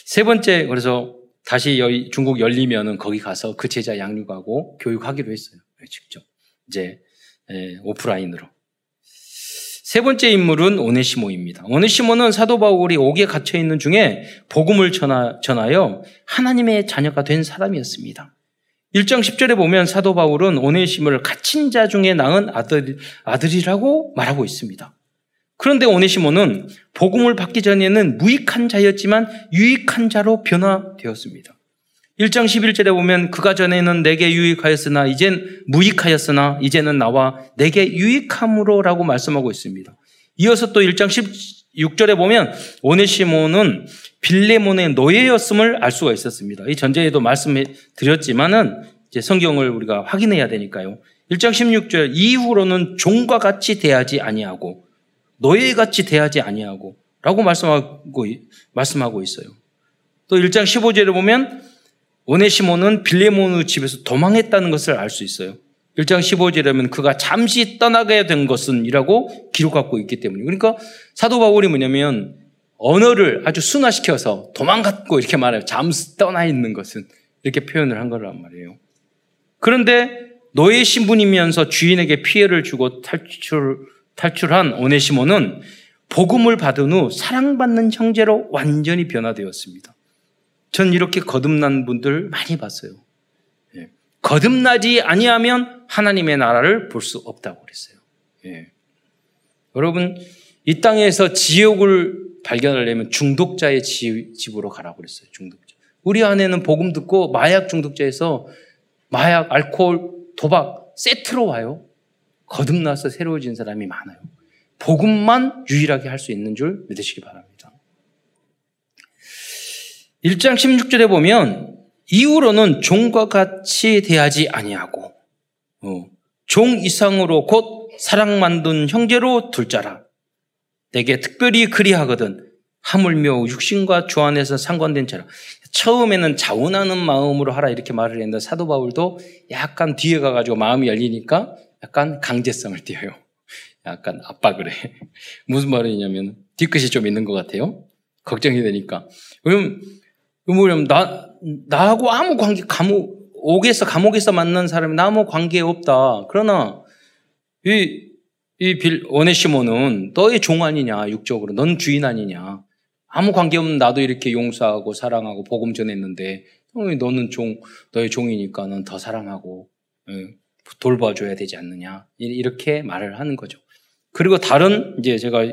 세 번째 그래서 다시 중국 열리면은 거기 가서 그 제자 양육하고 교육하기로 했어요. 네, 직접 이제 예, 오프라인으로. 세 번째 인물은 오네시모입니다. 오네시모는 사도 바울이 옥에 갇혀 있는 중에 복음을 전하, 전하여 하나님의 자녀가 된 사람이었습니다. 1장 10절에 보면 사도 바울은 오네시모를 갇힌 자 중에 낳은 아들, 아들이라고 말하고 있습니다. 그런데 오네시모는 복음을 받기 전에는 무익한 자였지만 유익한 자로 변화되었습니다. 1장 11절에 보면 그가 전에는 내게 유익하였으나 이젠 무익하였으나 이제는 나와 내게 유익함으로라고 말씀하고 있습니다. 이어서 또 1장 16절에 보면 오네시모는 빌레몬의 노예였음을 알 수가 있었습니다. 이 전제에도 말씀해 드렸지만은 이제 성경을 우리가 확인해야 되니까요. 1장 16절 이후로는 종과 같이 대하지 아니하고 노예같이 대하지 아니하고 라고 말씀하고 말씀하고 있어요. 또 1장 15절에 보면 오네시모는 빌레몬의 집에서 도망했다는 것을 알 수 있어요. 1장 15절에 보면 그가 잠시 떠나게 된 것은 이라고 기록하고 있기 때문에. 그러니까 사도 바울이 뭐냐면 언어를 아주 순화시켜서 도망갔고 이렇게 말해요. 잠시 떠나 있는 것은 이렇게 표현을 한 거란 말이에요. 그런데 노예 신분이면서 주인에게 피해를 주고 탈출, 탈출한 오네시모는 복음을 받은 후 사랑받는 형제로 완전히 변화되었습니다. 전 이렇게 거듭난 분들 많이 봤어요. 예. 거듭나지 아니하면 하나님의 나라를 볼 수 없다고 그랬어요. 예. 여러분 이 땅에서 지옥을 발견하려면 중독자의 집으로 가라고 그랬어요. 중독자. 우리 안에는 복음 듣고 마약 중독자에서 마약, 알코올, 도박 세트로 와요. 거듭나서 새로워진 사람이 많아요. 복음만 유일하게 할 수 있는 줄 믿으시기 바랍니다. 1장 16절에 보면 이후로는 종과 같이 대하지 아니하고 어, 종 이상으로 곧 사랑 만든 형제로 둘 자라. 내게 특별히 그리하거든 하물며 육신과 주 안에서 상관된 자라. 처음에는 자원하는 마음으로 하라 이렇게 말을 했는데 사도 바울도 약간 뒤에 가가지고 마음이 열리니까 약간 강제성을 띄어요. 약간 압박을 해. 무슨 말이냐면 뒤끝이 좀 있는 것 같아요. 걱정이 되니까. 그럼 뭐냐면 나 나하고 아무 관계 감옥 옥에서 감옥에서 만난 사람이 나무 관계 없다. 그러나 이 이빌 오네시모는 너의 종 아니냐 육적으로 넌 주인 아니냐 아무 관계 없는 나도 이렇게 용서하고 사랑하고 복음 전했는데 너는 종 너의 종이니까 넌 더 사랑하고 예, 돌봐줘야 되지 않느냐 이렇게 말을 하는 거죠. 그리고 다른 이제 제가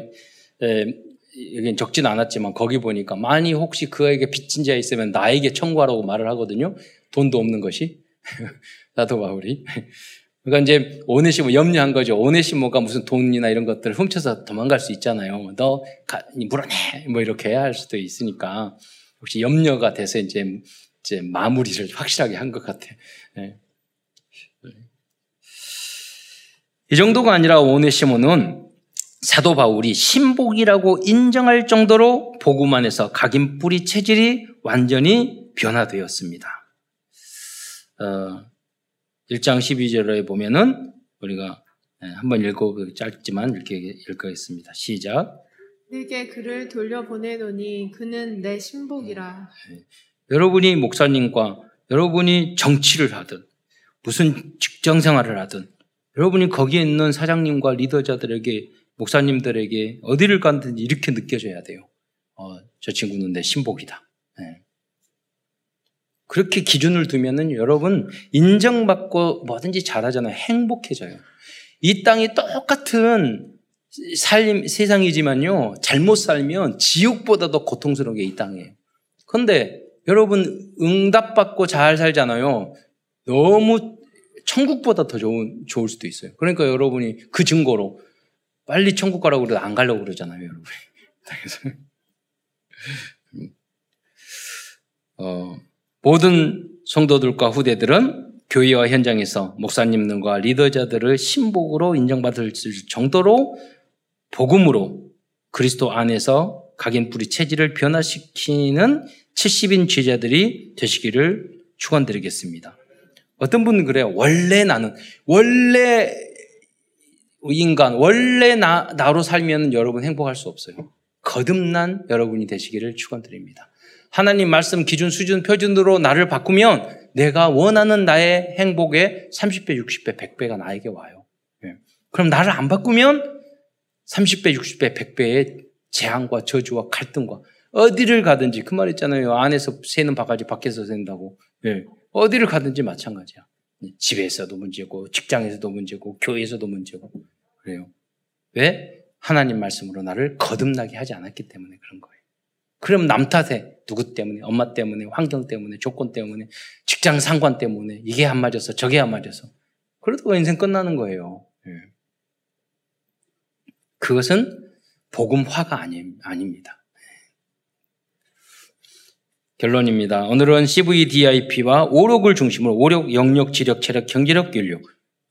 여긴 적진 않았지만 거기 보니까 만이 혹시 그에게 빚진 자 있으면 나에게 청구하라고 말을 하거든요. 돈도 없는 것이 사도 바울이. 그러니까 이제 오네시모 염려한 거죠. 오네시모가 무슨 돈이나 이런 것들을 훔쳐서 도망갈 수 있잖아요. 너 가, 물어내 뭐 이렇게 할 수도 있으니까 혹시 염려가 돼서 이제 이제 마무리를 확실하게 한 것 같아. 네. 이 정도가 아니라 오네시모는 사도 바울이 신복이라고 인정할 정도로 복음 안에서 각인 뿌리 체질이 완전히 변화되었습니다. 어, 1장 12절에 보면은 우리가 네, 한번 읽고 짧지만 이렇게 읽겠습니다. 시작. 내게 그를 돌려보내노니 그는 내 신복이라. 네. 여러분이 목사님과 여러분이 정치를 하든 무슨 직장 생활을 하든 여러분이 거기에 있는 사장님과 리더자들에게 목사님들에게 어디를 갔든지 이렇게 느껴져야 돼요. 어, 저 친구는 내 신복이다. 네. 그렇게 기준을 두면은 여러분 인정받고 뭐든지 잘하잖아요. 행복해져요. 이 땅이 똑같은 살 세상이지만요. 잘못 살면 지옥보다 더 고통스러운 게 이 땅이에요. 그런데 여러분 응답받고 잘 살잖아요. 너무 천국보다 더 좋은, 좋을 수도 있어요. 그러니까 여러분이 그 증거로 빨리 천국 가라고 그래도 안 가려고 그러잖아요, 여러분. 어, 모든 성도들과 후대들은 교회와 현장에서 목사님들과 리더자들을 신복으로 인정받을 정도로 복음으로 그리스도 안에서 각인 뿌리 체질을 변화시키는 70인 제자들이 되시기를 축원드리겠습니다. 어떤 분은 그래요. 원래 나는 원래 인간, 원래 나, 나로 살면 여러분 행복할 수 없어요. 거듭난 여러분이 되시기를 축원드립니다. 하나님 말씀 기준, 수준, 표준으로 나를 바꾸면 내가 원하는 나의 행복의 30배, 60배, 100배가 나에게 와요. 예. 그럼 나를 안 바꾸면 30배, 60배, 100배의 재앙과 저주와 갈등과 어디를 가든지 그 말 있잖아요. 안에서 새는 바가지 밖에서 샌다고. 예. 어디를 가든지 마찬가지야. 집에서도 문제고, 직장에서도 문제고, 교회에서도 문제고. 그래요. 왜? 하나님 말씀으로 나를 거듭나게 하지 않았기 때문에 그런 거예요. 그럼 남 탓에 누구 때문에, 엄마 때문에, 환경 때문에, 조건 때문에, 직장 상관 때문에 이게 안 맞아서 저게 안 맞아서 그러다가 인생 끝나는 거예요. 예. 그것은 복음화가 아닙니다. 결론입니다. 오늘은 CVDIP와 오력을 중심으로 오력, 영역, 지력, 체력, 경제력, 윤력.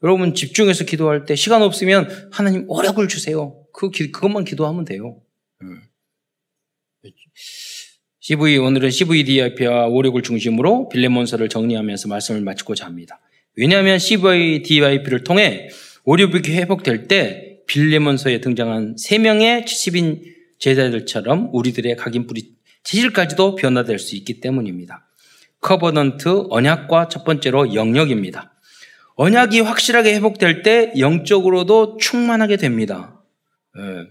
여러분 집중해서 기도할 때 시간 없으면 하나님 오력을 주세요. 그 그것만 기도하면 돼요. CV 오늘은 CVDIP와 오력을 중심으로 빌레몬서를 정리하면서 말씀을 마치고자 합니다. 왜냐하면 CVDIP를 통해 오력이 회복될 때 빌레몬서에 등장한 세 명의 70인 제자들처럼 우리들의 각인 뿌리 체질까지도 변화될 수 있기 때문입니다. Covenant 언약과 첫 번째로 영력입니다. 언약이 확실하게 회복될 때 영적으로도 충만하게 됩니다. 예.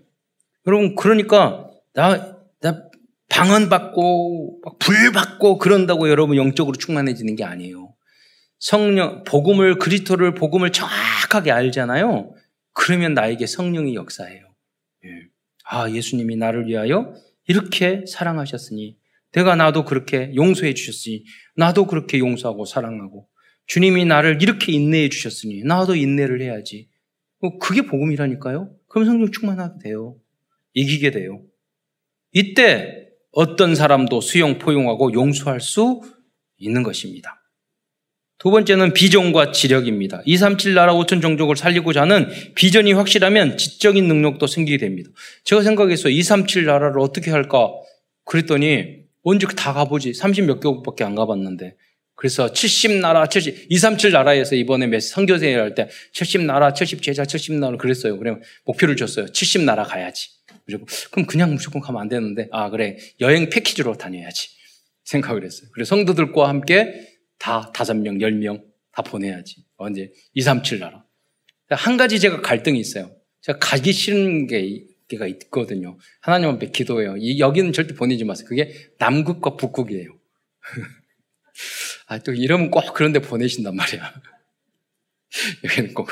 여러분 그러니까 나, 나 방언 받고 불 받고 그런다고 여러분 영적으로 충만해지는 게 아니에요. 성령 복음을 그리스도를 복음을 정확하게 알잖아요. 그러면 나에게 성령이 역사해요. 예. 아 예수님이 나를 위하여 이렇게 사랑하셨으니 내가 나도 그렇게 용서해 주셨으니 나도 그렇게 용서하고 사랑하고 주님이 나를 이렇게 인내해 주셨으니 나도 인내를 해야지. 뭐 그게 복음이라니까요. 그럼 성령 충만하게 돼요. 이기게 돼요. 이때 어떤 사람도 수용 포용하고 용서할 수 있는 것입니다. 두 번째는 비전과 지력입니다. 237 나라 5천 종족을 살리고자 하는 비전이 확실하면 지적인 능력도 생기게 됩니다. 제가 생각했어요. 237 나라를 어떻게 할까? 그랬더니 언제 다 가보지? 30 몇 개국밖에 안 가봤는데. 그래서 70 나라, 70, 237 나라에서 이번에 선교생활 할때 70 나라, 70 제자, 70 나라 그랬어요. 그래 목표를 줬어요. 70 나라 가야지. 그럼 그냥 무조건 가면 안 되는데, 아, 그래. 여행 패키지로 다녀야지. 생각을 했어요. 그래서 성도들과 함께 다 다섯 명, 열 명 다 보내야지. 언제? 2, 3, 7 나라. 한 가지 제가 갈등이 있어요. 제가 가기 싫은 게, 가 있거든요. 하나님 앞에 기도해요. 이, 여기는 절대 보내지 마세요. 그게 남극과 북극이에요. 아, 또 이러면 꼭 그런데 보내신단 말이야. 여기는 꼭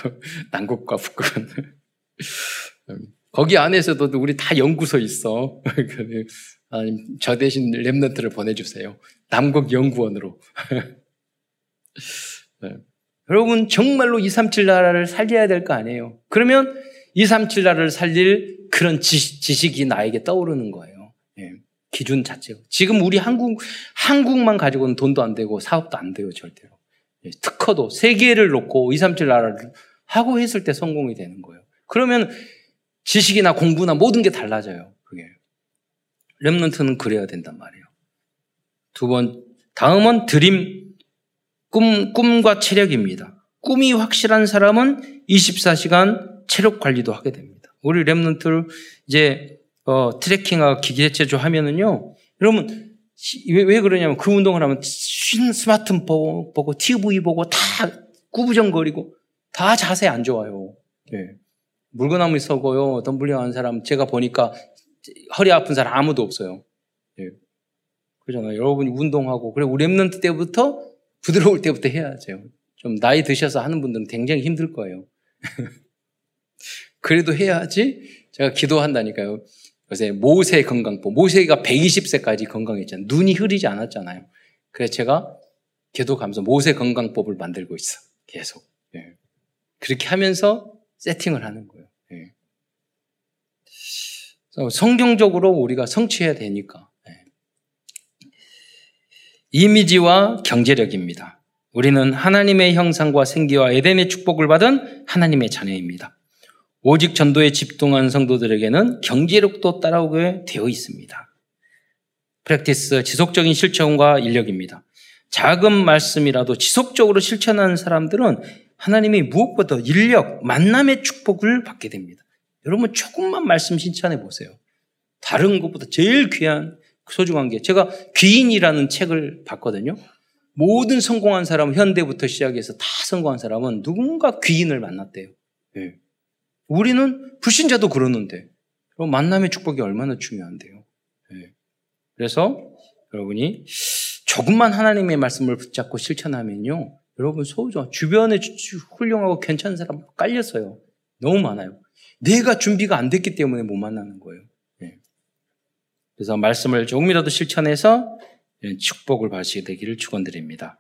남극과 북극은. 거기 안에서도 우리 다 연구소 있어. 저 대신 랩런트를 보내주세요. 남극 연구원으로. 네. 여러분 정말로 237 나라를 살려야 될 거 아니에요. 그러면 237 나라를 살릴 그런 지식, 이 나에게 떠오르는 거예요. 네. 기준 자체가. 지금 우리 한국 한국만 가지고는 돈도 안 되고 사업도 안 돼요 절대로. 네. 특허도 세계를 놓고 237 나라를 하고 했을 때 성공이 되는 거예요. 그러면 지식이나 공부나 모든 게 달라져요. 그게 렘넌트는 그래야 된단 말이에요. 두 번, 다음은 드림 꿈, 꿈과 체력입니다. 꿈이 확실한 사람은 24시간 체력 관리도 하게 됩니다. 우리 랩런트를 이제 어, 트레킹하고 기계체조 하면은요, 여러분 왜, 왜 그러냐면 그 운동을 하면 스마트폰 보고, TV 보고 다 꾸부정거리고 다 자세 안 좋아요. 네. 물건나무 서고요. 덤블링하는 사람 제가 보니까 허리 아픈 사람 아무도 없어요. 네. 그러잖아요. 여러분이 운동하고 그래 우리 랩런트 때부터 부드러울 때부터 해야죠. 좀 나이 드셔서 하는 분들은 굉장히 힘들 거예요. 그래도 해야지 제가 기도한다니까요. 요새 모세 건강법. 모세가 120세까지 건강했잖아요. 눈이 흐리지 않았잖아요. 그래서 제가 기도하면서 모세 건강법을 만들고 있어. 계속. 예. 그렇게 하면서 세팅을 하는 거예요. 예. 성경적으로 우리가 성취해야 되니까. 이미지와 경제력입니다. 우리는 하나님의 형상과 생기와 에덴의 축복을 받은 하나님의 자녀입니다. 오직 전도에 집중한 성도들에게는 경제력도 따라오게 되어 있습니다. 프랙티스 지속적인 실천과 인력입니다. 작은 말씀이라도 지속적으로 실천하는 사람들은 하나님이 무엇보다 인력, 만남의 축복을 받게 됩니다. 여러분 조금만 말씀 실천해 보세요. 다른 것보다 제일 귀한 소중한 게 제가 귀인이라는 책을 봤거든요. 모든 성공한 사람 현대부터 시작해서 다 성공한 사람은 누군가 귀인을 만났대요. 네. 우리는 불신자도 그러는데 만남의 축복이 얼마나 중요한데요. 네. 그래서 여러분이 조금만 하나님의 말씀을 붙잡고 실천하면요. 여러분 소중 주변에 훌륭하고 괜찮은 사람 깔렸어요. 너무 많아요. 내가 준비가 안 됐기 때문에 못 만나는 거예요. 그래서 말씀을 조금이라도 실천해서 축복을 받으시게 되기를 축원드립니다.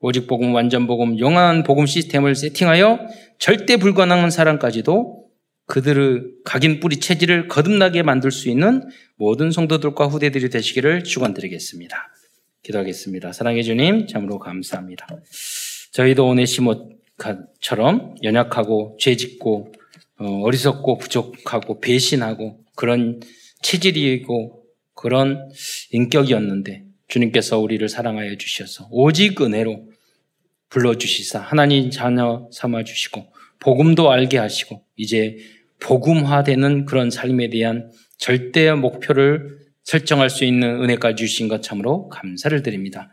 오직 복음, 완전 복음, 영원한 복음 시스템을 세팅하여 절대 불가능한 사람까지도 그들의 각인 뿌리 체질을 거듭나게 만들 수 있는 모든 성도들과 후대들이 되시기를 축원드리겠습니다. 기도하겠습니다. 사랑해 주님, 참으로 감사합니다. 저희도 오네시모처럼 연약하고 죄짓고 어, 어리석고 부족하고 배신하고 그런 체질이고 그런 인격이었는데 주님께서 우리를 사랑하여 주셔서 오직 은혜로 불러주시사 하나님 자녀 삼아 주시고 복음도 알게 하시고 이제 복음화되는 그런 삶에 대한 절대 목표를 설정할 수 있는 은혜까지 주신 것 참으로 감사를 드립니다.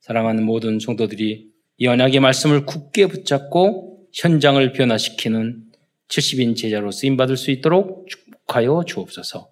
사랑하는 모든 성도들이 이 언약의 말씀을 굳게 붙잡고 현장을 변화시키는 70인 제자로 쓰임받을 수 있도록 축복하여 주옵소서.